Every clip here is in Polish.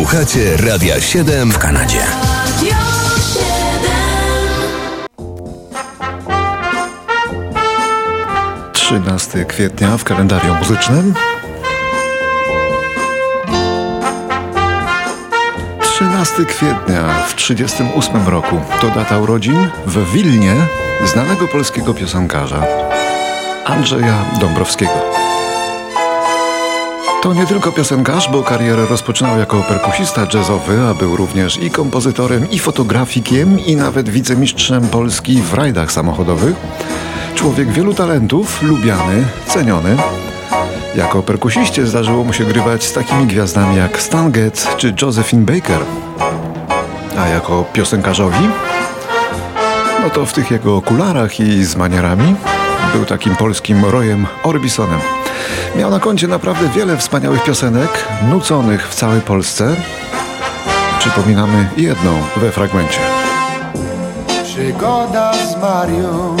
Słuchacie Radia 7 w Kanadzie. 13 kwietnia w kalendarium muzycznym. 13 kwietnia w 1938 roku to data urodzin w Wilnie znanego polskiego piosenkarza Andrzeja Dąbrowskiego. To nie tylko piosenkarz, bo karierę rozpoczynał jako perkusista jazzowy, a był również i kompozytorem, i fotografikiem, i nawet wicemistrzem Polski w rajdach samochodowych. Człowiek wielu talentów, lubiany, ceniony. Jako perkusiście zdarzyło mu się grywać z takimi gwiazdami jak Stan Getz czy Josephine Baker. A jako piosenkarzowi? No to w tych jego okularach i z manierami był takim polskim Royem Orbisonem. Miał na koncie naprawdę wiele wspaniałych piosenek, nuconych w całej Polsce. Przypominamy jedną we fragmencie. Przygoda z Marią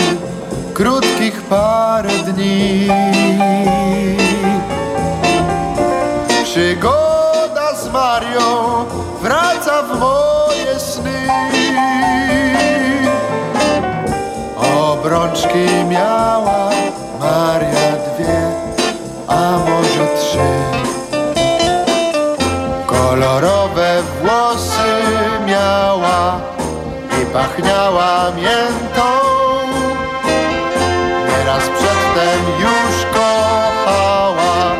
krótkich parę dni. Przygoda z Marią wraca w moje sny. Obrączki miała Maria dwie, a może trzy. Kolorowe włosy miała i pachniała miętą. Nieraz przedtem już kochała,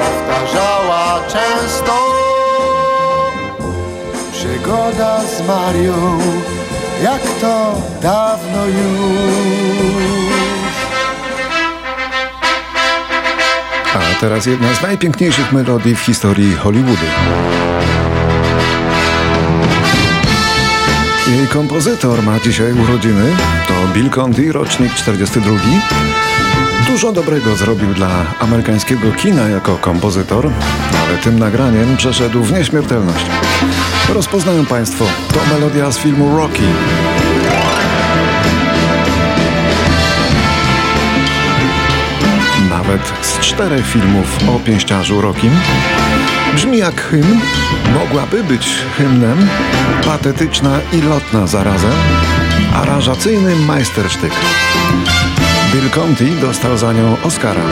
powtarzała często. Przygoda z Marią, jak to dawno już. A teraz jedna z najpiękniejszych melodii w historii Hollywoodu. Jej kompozytor ma dzisiaj urodziny. To Bill Conti, rocznik 42. Dużo dobrego zrobił dla amerykańskiego kina jako kompozytor, ale tym nagraniem przeszedł w nieśmiertelność. Rozpoznają Państwo, to melodia z filmu Rocky. Nawet z czterech filmów o pięściarzu Rokim brzmi jak hymn, mogłaby być hymnem, patetyczna i lotna zarazem, aranżacyjny majstersztyk. Bill Conti dostał za nią Oscara.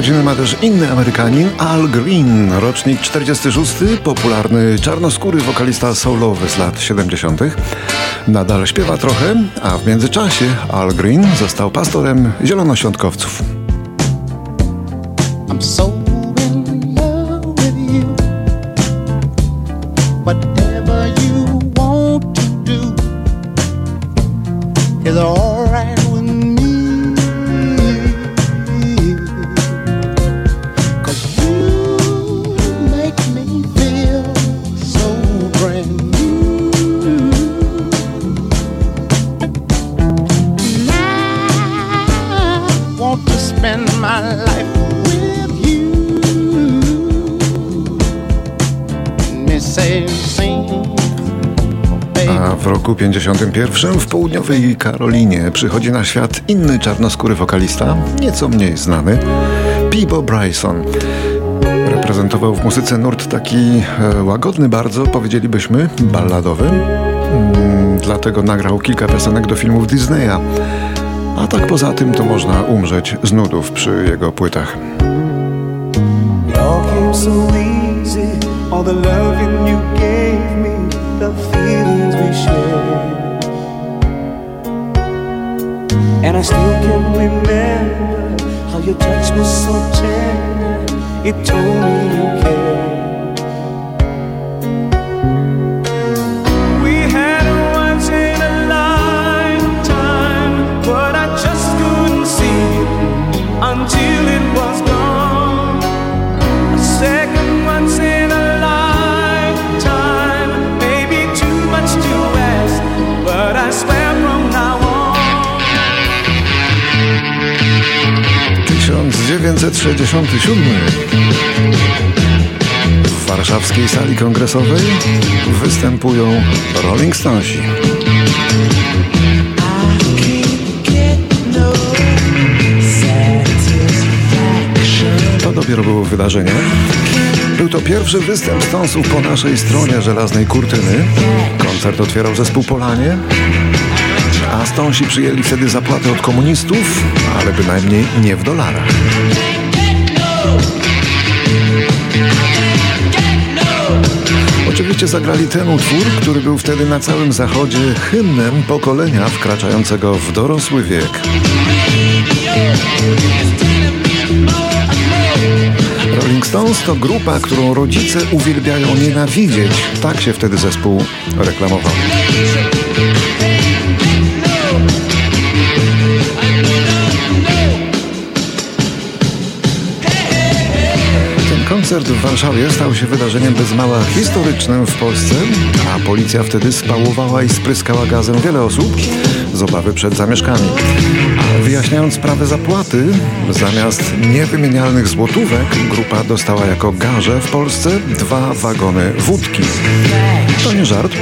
Urodziny ma też inny Amerykanin, Al Green, rocznik 46, popularny czarnoskóry wokalista soulowy z lat 70. Nadal śpiewa trochę, a w międzyczasie Al Green został pastorem zielonoświątkowców. Roku 51 w południowej Karolinie przychodzi na świat inny czarnoskóry wokalista, nieco mniej znany, Peebo Bryson. Reprezentował w muzyce nurt taki e, łagodny bardzo, powiedzielibyśmy, balladowy. Mm, dlatego nagrał kilka piosenek do filmów Disneya. A tak poza tym to można umrzeć z nudów przy jego płytach. All the you gave me, the feelings we shared. And I still can remember how your touch was so tender. It told me you cared. 1967 w warszawskiej sali kongresowej występują Rolling Stonesi. To dopiero było wydarzenie. Był to pierwszy występ Stonesów po naszej stronie żelaznej kurtyny. Koncert otwierał zespół Polanie, a Stonesi przyjęli wtedy zapłatę od komunistów, ale bynajmniej nie w dolarach. Oczywiście zagrali ten utwór, który był wtedy na całym zachodzie hymnem pokolenia wkraczającego w dorosły wiek. Rolling Stones to grupa, którą rodzice uwielbiają nienawidzieć. Tak się wtedy zespół reklamował. Koncert w Warszawie stał się wydarzeniem bez mała historycznym w Polsce, a policja wtedy spałowała i spryskała gazem wiele osób z obawy przed zamieszkami. A wyjaśniając sprawę zapłaty, zamiast niewymienialnych złotówek, grupa dostała jako garze w Polsce dwa wagony wódki. To nie żart.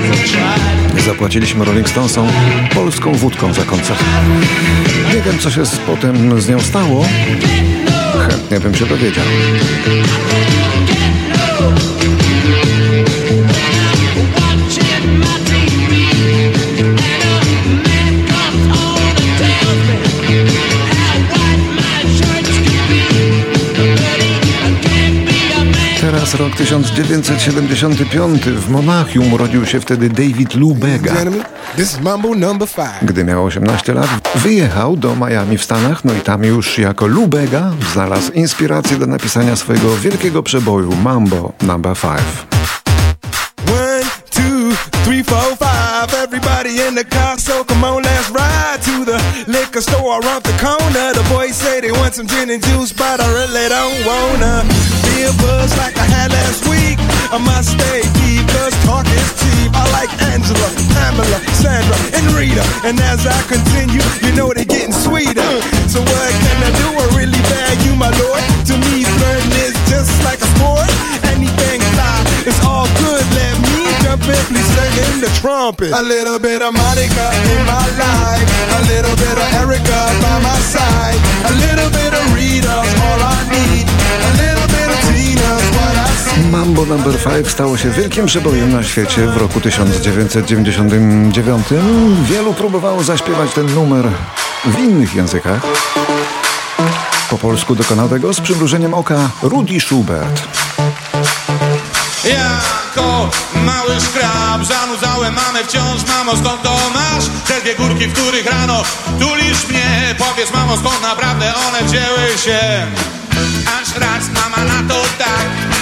Zapłaciliśmy Rolling Stonesom polską wódką za koncert. Nie wiem, co się potem z nią stało. Chętnie bym się dowiedział. Teraz rok 1975. W Monachium urodził się wtedy David Lubega. Gentlemen, this is Mambo number five. Gdy miał 18 lat, wyjechał do Miami w Stanach, no i tam już jako Lubega znalazł inspirację do napisania swojego wielkiego przeboju Mambo Number 5. One, two, three, four, five. Everybody in the car, so come on, let's ride to the liquor store around the corner. The boys say they want some gin and juice, but I really don't wanna be a buzz like I had last week. I must stay deep, cause talk is cheap. I like Angela, Pamela, Sandra, and Rita. And as I continue, you know they're getting sweeter. So what can I do? I really bag you, my lord. To me, flirting is just like a sport. Anything fly, it's all good. Let me jump in, please in the trumpet. A little bit of Monica in my life, a little bit of Erica by my side, a little bit of Rita's all I need, a little Mambo Number 5 stało się wielkim przebojem na świecie w roku 1999. Wielu próbowało zaśpiewać ten numer w innych językach. Po polsku dokonał tego z przymrużeniem oka Rudy Schubert. Jako mały szkrab zanudzałem mamę wciąż Mamo skąd to masz? Te dwie górki, w których rano tulisz mnie Powiedz mamo skąd naprawdę one wzięły się Aż raz mama na to tak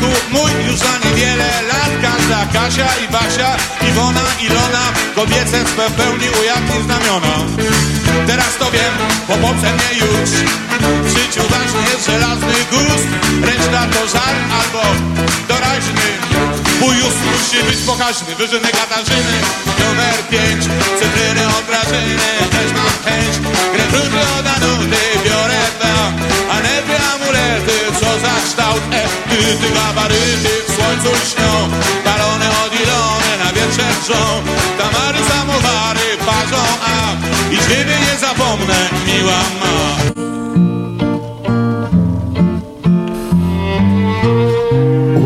Synku mój już za niewiele lat. Każda Kasia i Basia, Iwona, Ilona Kobiece swe w pełni ujawni znamiona. Teraz to wiem, bo poprze mnie już. W życiu ważny jest żelazny gust. Reszta to żar albo doraźny. Mój ust musi być pokaźny. Wyżyny Katarzyny Numer pięć. Cytryny od Grażyny Też mam chęć. Grapefruity od Anuty Biorę dwa. A Co za kształt E, ty, ty gabaryty W słońcu śnią Balony od Ilony Na wietrze drżą Tamary samowary parzą A i ciebie nie zapomnę Miła ma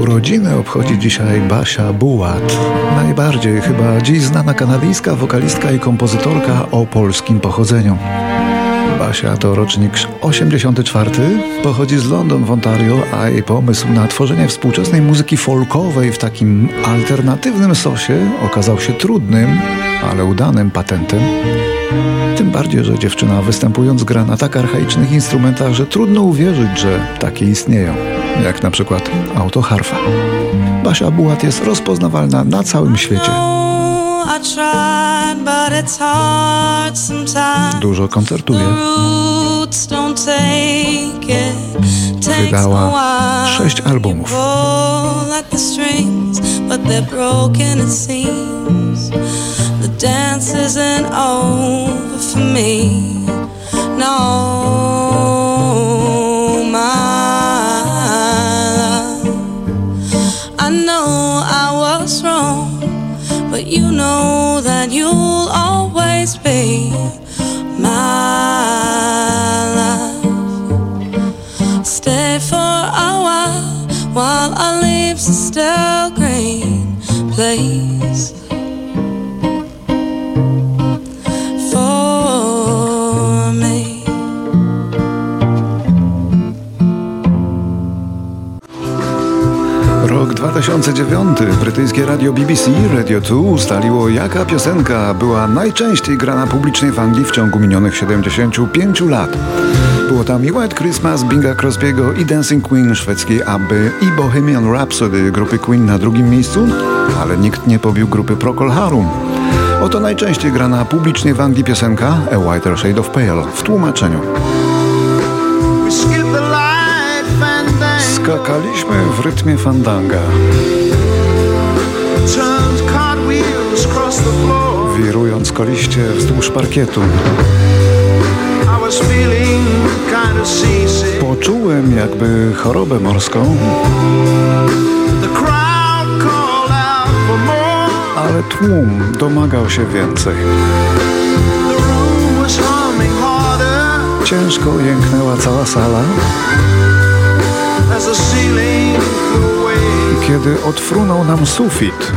Urodziny obchodzi dzisiaj Basia Bułat. Najbardziej chyba dziś znana kanadyjska wokalistka i kompozytorka o polskim pochodzeniu. Basia to rocznik 84, pochodzi z London w Ontario, a jej pomysł na tworzenie współczesnej muzyki folkowej w takim alternatywnym sosie okazał się trudnym, ale udanym patentem. Tym bardziej, że dziewczyna występując gra na tak archaicznych instrumentach, że trudno uwierzyć, że takie istnieją, jak na przykład autoharfa. Basia Bułat jest rozpoznawalna na całym świecie. Dużo koncertuje. Wydała sześć albumów. Dance isn't over for me. No, my love. I know I was you know that you'll always be my love. Stay for a while while our leaves are still green, please. Rok 2009. Brytyjskie radio BBC Radio 2 ustaliło, jaka piosenka była najczęściej grana publicznie w Anglii w ciągu minionych 75 lat. Było tam i White Christmas Binga Crosby'ego i Dancing Queen szwedzkiej Abby i Bohemian Rhapsody grupy Queen na drugim miejscu, ale nikt nie pobił grupy Procol Harum. Oto najczęściej grana publicznie w Anglii piosenka A Whiter Shade of Pale w tłumaczeniu. Skakaliśmy w rytmie fandanga. Wirując koliście wzdłuż parkietu, poczułem jakby chorobę morską, ale tłum domagał się więcej. Ciężko jęknęła cała sala, kiedy odfrunął nam sufit.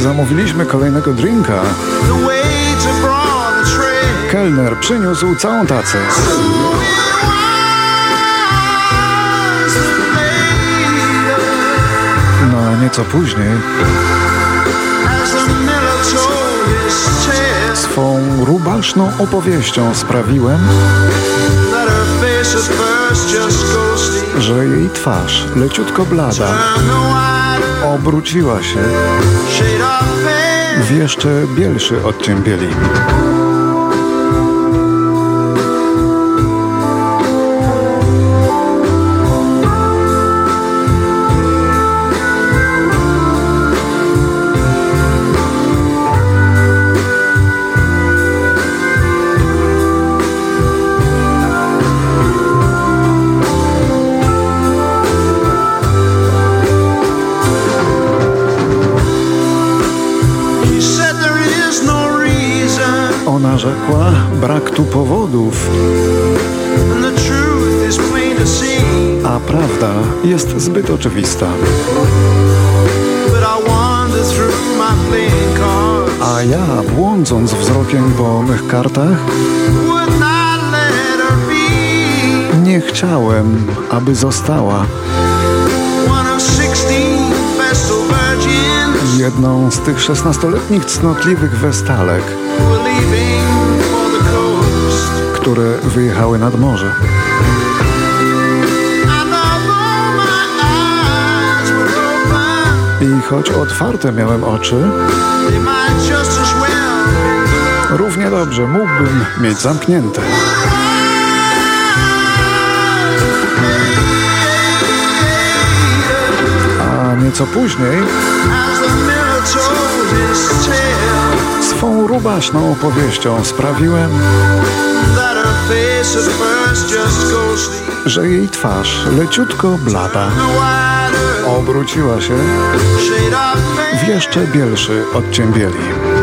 Zamówiliśmy kolejnego drinka, kelner przyniósł całą tacę. No nieco później swą rubaszną opowieścią sprawiłem, że jej twarz, leciutko blada, obróciła się w jeszcze bielszy odcień bieli. Jest zbyt oczywista. A ja, błądząc wzrokiem po mych kartach, nie chciałem, aby została jedną z tych szesnastoletnich cnotliwych westalek, które wyjechały nad morze. Choć otwarte miałem oczy, równie dobrze mógłbym mieć zamknięte. A nieco później swą rubaszną opowieścią sprawiłem, że jej twarz, leciutko blada, obróciła się w jeszcze bielszy odcień bieli.